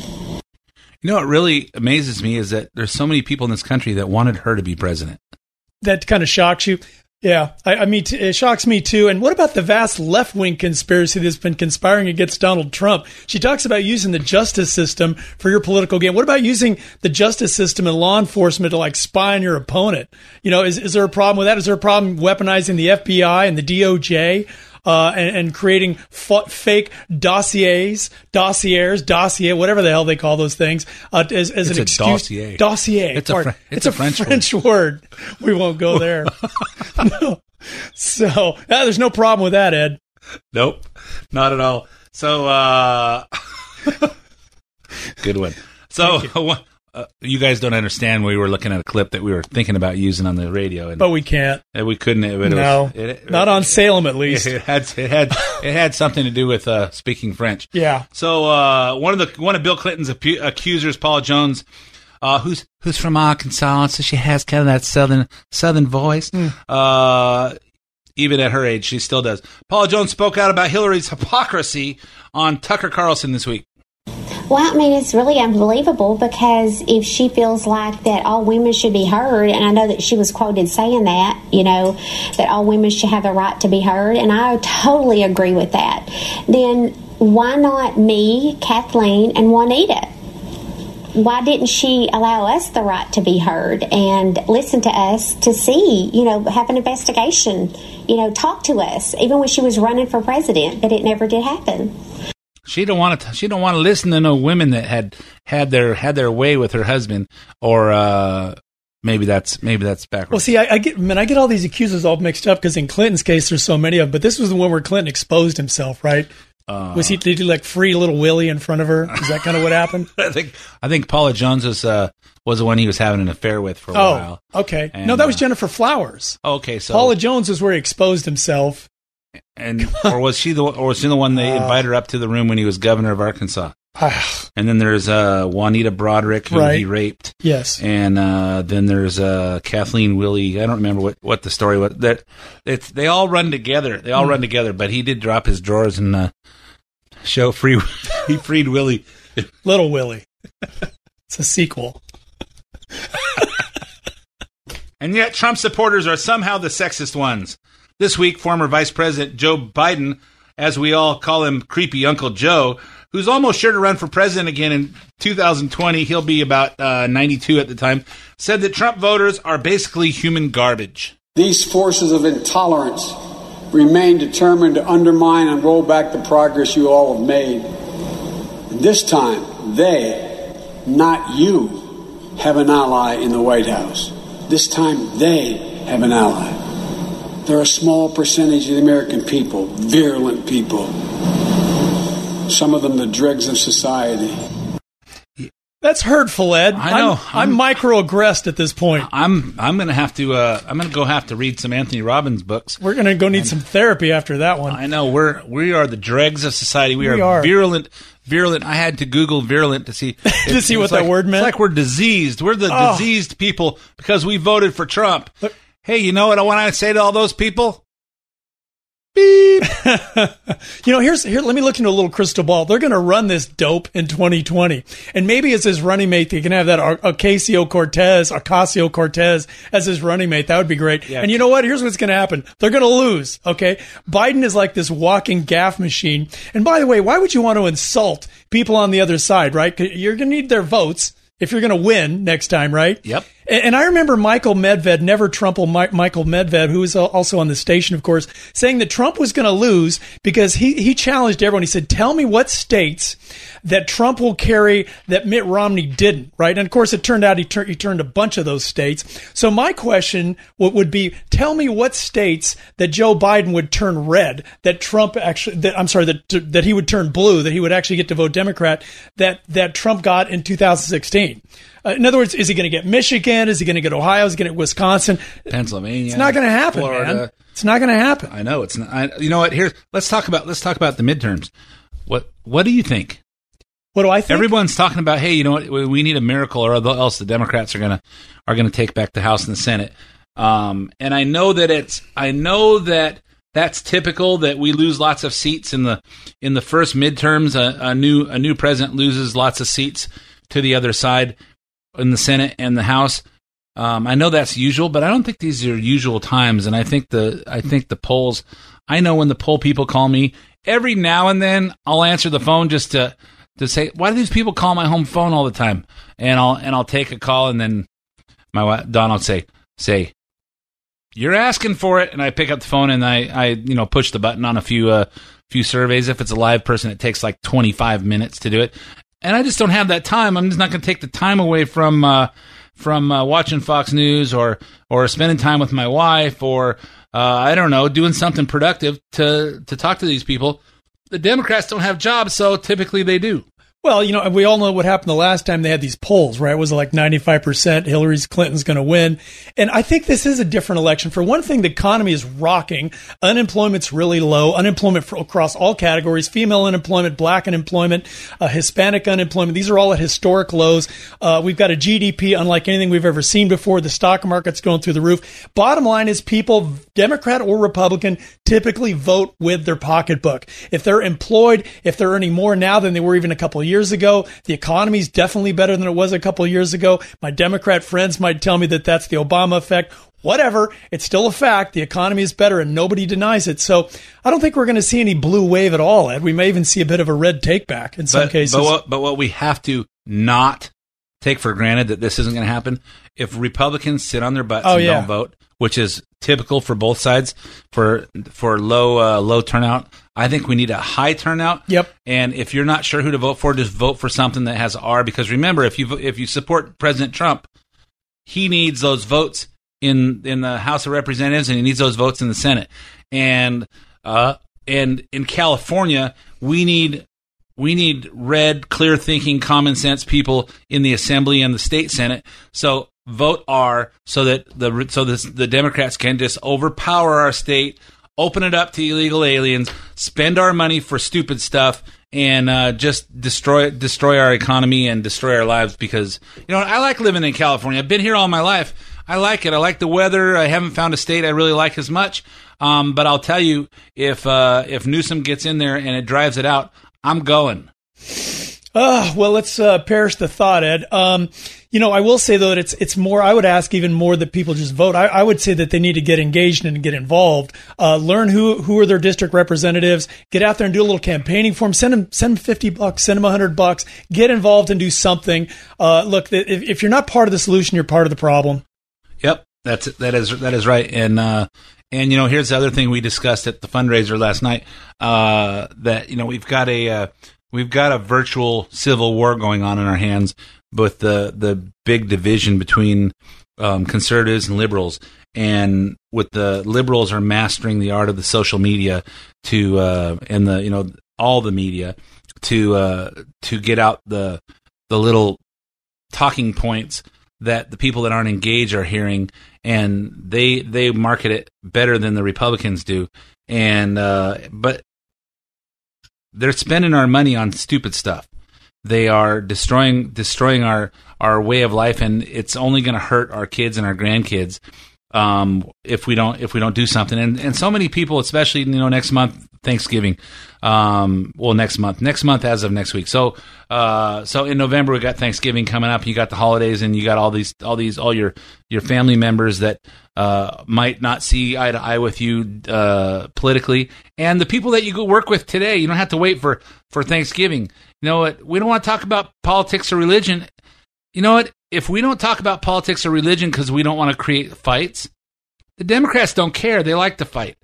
You know what really amazes me is that there's so many people in this country that wanted her to be president. That kind of shocks you. Yeah, I, I mean, it shocks me too. And what about the vast left wing conspiracy that's been conspiring against Donald Trump? She talks about using the justice system for your political gain. What about using the justice system and law enforcement to like spy on your opponent? You know, is, is there a problem with that? Is there a problem weaponizing the FBI and the DOJ? Uh, and, and, creating f- fake dossiers, dossiers, dossier, whatever the hell they call those things, uh, as, as it's an a excuse. Dossier. Dossier. It's, a, fr- it's, it's a, a, French, French word. word. We won't go there. no. So uh, there's no problem with that, Ed. Nope, not at all. So, uh, good one. So, uh, you guys don't understand. We were looking at a clip that we were thinking about using on the radio, and but we can't. And we couldn't. It, it no, was, it, not on Salem at least. It, had it had it had something to do with uh, speaking French. Yeah. So uh, one of the one of Bill Clinton's apu- accusers, Paula Jones, uh, who's who's from Arkansas, so she has kind of that southern southern voice. Mm. even at her age, she still does. Paula Jones spoke out about Hillary's hypocrisy on Tucker Carlson this week. Well, I mean, it's really unbelievable because if she feels like that all women should be heard, and I know that she was quoted saying that, you know, that all women should have the right to be heard, and I totally agree with that, then why not me, Kathleen, and Juanita? Why didn't she allow us the right to be heard and listen to us to see, you know, have an investigation, you know, talk to us, even when she was running for president, but it never did happen. She don't want to. She don't want to listen to no women that had had their had their way with her husband, or uh, maybe that's maybe that's backwards. Well, see, I, I get man, I get all these accusers all mixed up because in Clinton's case, there's so many of. them. But this was the one where Clinton exposed himself, right? Uh, was he did he like free little Willie in front of her? Is that kind of what happened? I think I think Paula Jones was uh, was the one he was having an affair with for a oh, while. okay. And, no, that was uh, Gennifer Flowers. Okay, so Paula Jones is where he exposed himself. And or was she the or was she the one they Uh, invited her up to the room when he was governor of Arkansas? and then there's uh, Juanita Broaddrick who Right. he raped. Yes. And uh, then there's uh, Kathleen Willey. I don't remember what, what the story was. That it's they all run together. They all Hmm. run together. But he did drop his drawers and uh, show free. he freed Willie. Little Willie. it's a sequel. And yet, Trump supporters are somehow the sexist ones. This week, former Vice President Joe Biden as we all call him, creepy Uncle Joe, who's almost sure to run for president again in 2020. He'll be about uh, 92 at the time. Said that Trump voters are basically human garbage. These forces of intolerance remain determined to undermine and roll back the progress you all have made. This time, they, not you, have an ally in the White House. This time, they have an ally. They're a small percentage of the American people, virulent people. Some of them the dregs of society. That's hurtful, Ed. I know. I'm, I'm, microaggressed at this point. I'm I'm gonna have to uh, I'm gonna go have to read some Anthony Robbins books. We're gonna go need some therapy after that one. I know we're we are the dregs of society. We, We are, are. virulent. Virulent. I had to Google virulent to see To see what it's that word meant? It's like we're diseased. We're the Oh. diseased people because we voted for Trump. Hey, you know what I want to say to all those people? Beep. you know, here's here. Let me look into a little crystal ball. They're going to run this dope in 2020, and maybe as his running mate, they can have that Ocasio Cortez, Ocasio Cortez as his running mate. That would be great. Yeah. And you know what? Here's what's going to happen. They're going to lose. Okay, Biden is like this walking gaffe machine. And by the way, why would you want to insult people on the other side? Right? You're going to need their votes if you're going to win next time, right? Yep. And, I remember Michael Medved, never Trumple Mi- Michael Medved, who was also on the station, of course, saying that Trump was going to lose because he, he challenged everyone. He said, tell me what states that Trump will carry that Mitt Romney didn't, right? And of course, it turned out he, tur- he turned a bunch of those states. So my question would, would be, tell me what states that Joe Biden would turn red, that Trump actually, that, I'm sorry, that, that he would turn blue, that he would actually get to vote Democrat, that, that Trump got in 2016. Uh, in other words, is he going to get Michigan? Is he going to get Ohio? Is he going to get Wisconsin? Pennsylvania. It's not going to happen, Florida. man. It's not going to happen. I know it's not. I, you know what? Here, let's talk about let's talk about the midterms. What What do you think? What do I think? Everyone's talking about, hey, you know what? We need a miracle, or else the Democrats are gonna are gonna take back the House and the Senate. Um, and I know that it's I know that that's typical that we lose lots of seats in the in the first midterms. A, a new a new president loses lots of seats to the other side in the Senate and the House. Um, I know that's usual, but I don't think these are usual times. And I think the I think the polls. I know when the poll people call me every now and then, I'll answer the phone just to to say, why do these people call my home phone all the time? And I'll and I'll take a call, and then my wife, say say, you're asking for it, and I pick up the phone and I I you know push the button on a few uh few surveys. If it's a live person, it takes like 25 minutes to do it, and I just don't have that time. I'm just not going to take the time away from uh, from uh, watching Fox News or or spending time with my wife or uh, I don't know doing something productive to to talk to these people. The Democrats don't have jobs, so typically they do. Well, you know, we all know what happened the last time they had these polls, right? Was like 95% Hillary's Clinton's going to win? And I think this is a different election. For one thing, the economy is rocking. Unemployment's really low. Unemployment for, across all categories, female unemployment, black unemployment, uh, Hispanic unemployment. These are all at historic lows. Uh, we've got a GDP unlike anything we've ever seen before. The stock market's going through the roof. Bottom line is people, Democrat or Republican, typically vote with their pocketbook. If they're employed, if they're earning more now than they were even a couple of years ago, the economy is definitely better than it was a couple years ago. My Democrat friends might tell me that that's the Obama effect. Whatever, it's still a fact. The economy is better and nobody denies it. So I don't think we're going to see any blue wave at all, Ed. We may even see a bit of a red take back in some but, cases. But what, but what we have to not take for granted that this isn't going to happen. If Republicans sit on their butts Oh, and yeah. don't vote, which is typical for both sides for for low uh, low turnout, I think we need a high turnout. Yep. And if you're not sure who to vote for, just vote for something that has R. Because remember, if you if you support President Trump, he needs those votes in in the House of Representatives and he needs those votes in the Senate. And uh and in California, we need we need red, clear thinking, common sense people in the Assembly and the state Senate. So vote R so that the so this, the Democrats can just overpower our state, open it up to illegal aliens, spend our money for stupid stuff, and uh, just destroy destroy our economy and destroy our lives. Because you know I like living in California. I've been here all my life. I like it. I like the weather. I haven't found a state I really like as much. Um, but I'll tell you, if uh, if Newsom gets in there and it drives it out, I'm going. Uh, well, let's uh, perish the thought, Ed. Um, you know, I will say though that it's it's more. I would ask even more that people just vote. I, I would say that they need to get engaged and get involved. Uh, learn who who are their district representatives. Get out there and do a little campaigning for them. Send them send them fifty bucks. Send them hundred bucks. Get involved and do something. Uh, look, if, if you're not part of the solution, you're part of the problem. Yep, that's that is that is right. And uh, and you know, here's the other thing we discussed at the fundraiser last night. Uh, that you know we've got a uh, we've got a virtual civil war going on in our hands with the the big division between um, conservatives and liberals, and with the liberals are mastering the art of the social media to uh, and the you know all the media to uh, to get out the the little talking points that the people that aren't engaged are hearing, and they they market it better than the Republicans do, and uh, but they're spending our money on stupid stuff. They are destroying destroying our our way of life, and it's only going to hurt our kids and our grandkids um, if we don't if we don't do something. And and so many people, especially you know next month Thanksgiving, um, well next month next month as of next week. So uh, so in November we got Thanksgiving coming up. You got the holidays, and you got all these all these all your your family members that uh, might not see eye to eye with you uh, politically, and the people that you go work with today. You don't have to wait for for Thanksgiving. You know what? We don't want to talk about politics or religion. You know what? If we don't talk about politics or religion because we don't want to create fights, the Democrats don't care. They like to fight,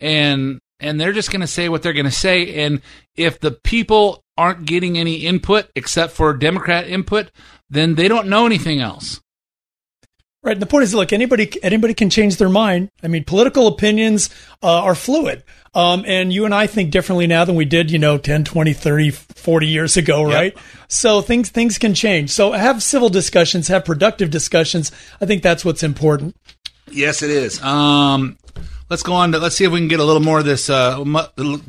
and and they're just going to say what they're going to say. And if the people aren't getting any input except for Democrat input, then they don't know anything else. Right. And the point is, look, anybody anybody can change their mind. I mean, political opinions uh, are fluid. Um, and you and I think differently now than we did, you know, 10, 20, 30, 40 years ago, right? Yep. So things things can change. So have civil discussions, have productive discussions. I think that's what's important. Yes, it is. Um, let's go on to let's see if we can get a little more of this. Uh,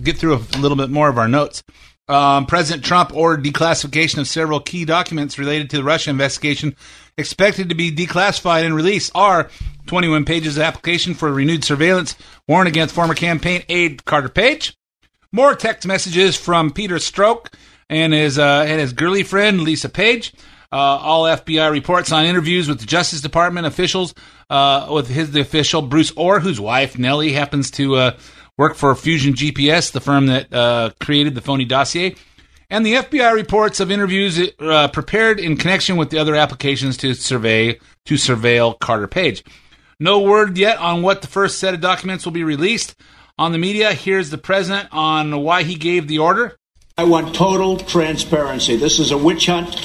get through a little bit more of our notes. Um, President Trump ordered declassification of several key documents related to the Russia investigation, expected to be declassified and released. Are 21 pages of application for renewed surveillance warrant against former campaign aide Carter Page. More text messages from Peter Strzok and his uh, and his girly friend Lisa Page. Uh, all FBI reports on interviews with the Justice Department officials, uh, with his the official Bruce Ohr, whose wife Nellie happens to uh, worked for Fusion GPS, the firm that uh, created the phony dossier. And the FBI reports of interviews uh, prepared in connection with the other applications to survey to surveil Carter Page. No word yet on what the first set of documents will be released on the media. Here's the president on why he gave the order. I want total transparency. This is a witch hunt.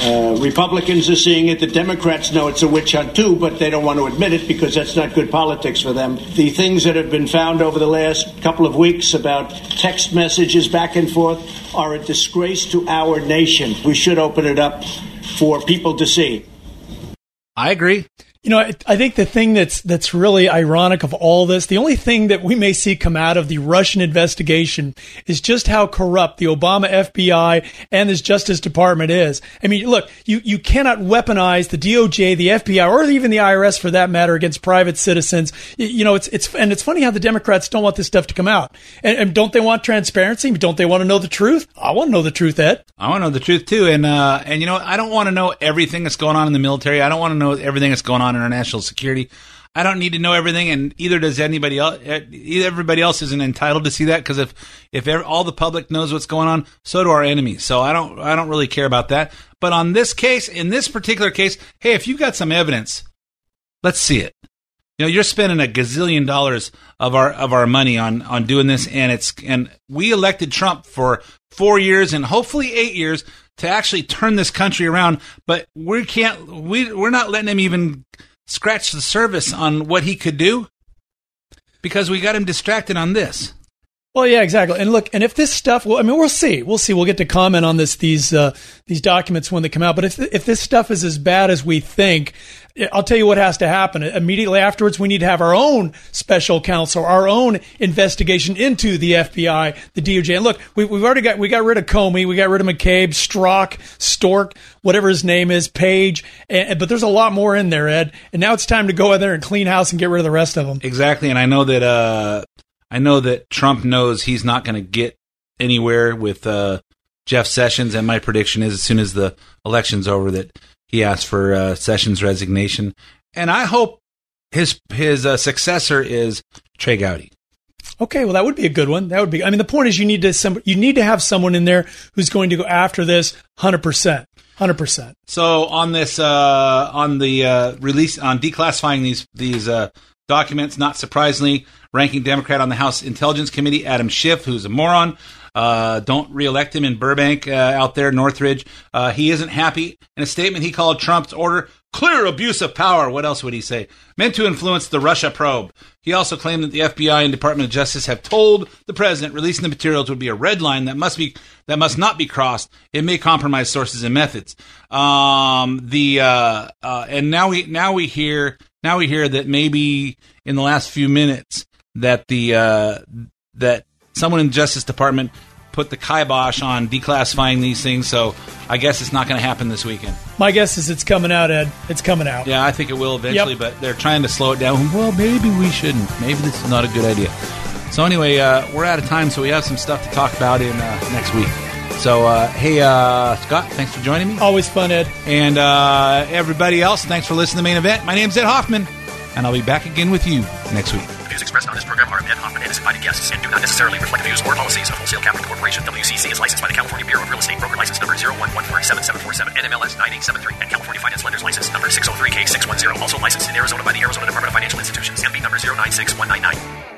Uh, Republicans are seeing it. The Democrats know it's a witch hunt too, but they don't want to admit it because that's not good politics for them. The things that have been found over the last couple of weeks about text messages back and forth are a disgrace to our nation. We should open it up for people to see. I agree. You know, I, think the thing that's that's really ironic of all this, the only thing that we may see come out of the Russian investigation is just how corrupt the Obama FBI and this Justice Department is. I mean, look, you you cannot weaponize the DOJ, the FBI, or even the IRS for that matter against private citizens. You, know, it's it's and it's funny how the Democrats don't want this stuff to come out, and, and don't they want transparency? Don't they want to know the truth? I want to know the truth, Ed. I want to know the truth too, and uh, and you know, I don't want to know everything that's going on in the military. I don't want to know everything that's going on international security. I don't need to know everything, and either does anybody else. Everybody else isn't entitled to see that because if if all the public knows what's going on, so do our enemies. So I don't I don't really care about that. But on this case, in this particular case, hey, if you've got some evidence, let's see it. You know, you're spending a gazillion dollars of our of our money on on doing this, and it's and we elected Trump for four years and hopefully eight years to actually turn this country around. But we can't. We we're not letting him even scratch the surface on what he could do because we got him distracted on this. Well, yeah, exactly. And look, and if this stuff, well, I mean, we'll see. We'll see. We'll get to comment on this these uh, these documents when they come out. But if if this stuff is as bad as we think, I'll tell you what has to happen. Immediately afterwards, we need to have our own special counsel, our own investigation into the FBI, the DOJ. And look, we, have already got we got rid of Comey, we got rid of McCabe, Strzok, Stork, whatever his name is, Page. And, but there's a lot more in there, Ed. And now it's time to go in there and clean house and get rid of the rest of them. Exactly. And I know that uh, I know that Trump knows he's not going to get anywhere with uh, Jeff Sessions, and my prediction is as soon as the election's over that he asks for uh, Sessions' resignation, and I hope his his uh, successor is Trey Gowdy. Okay, well that would be a good one. That would be. I mean, the point is you need to some you need to have someone in there who's going to go after this hundred percent, hundred percent. So on this uh, on the uh, release on declassifying these these uh, documents, not surprisingly, ranking Democrat on the House Intelligence Committee, Adam Schiff, who's a moron. Uh, don't reelect him in Burbank uh, out there, Northridge. Uh, he isn't happy. In a statement, he called Trump's order clear abuse of power. What else would he say? Meant to influence the Russia probe. He also claimed that the FBI and Department of Justice have told the president releasing the materials would be a red line that must be that must not be crossed. It may compromise sources and methods. Um, the uh, uh, and now we now we hear now we hear that maybe in the last few minutes that the uh, that someone in the Justice Department put the kibosh on declassifying these things. So I guess it's not going to happen this weekend. My guess is it's coming out, Ed. It's coming out. Yeah, I think it will eventually, Yep. but they're trying to slow it down. Well, maybe we shouldn't. Maybe this is not a good idea. So anyway, uh, we're out of time, so we have some stuff to talk about in uh, next week. So uh, hey, uh, Scott, thanks for joining me. Always fun, Ed. And uh, everybody else, thanks for listening to the main event. My name's Ed Hoffman, and I'll be back again with you next week. Views expressed on this program are of Ed Hoffman and invited guests and do not necessarily reflect the views or policies of Wholesale Capital Corporation. WCC is licensed by the California Bureau of Real Estate Broker License Number 011477747 NMLS 9873 and California Finance Lenders License Number 603K610. Also licensed in Arizona by the Arizona Department of Financial Institutions. MB number 096199.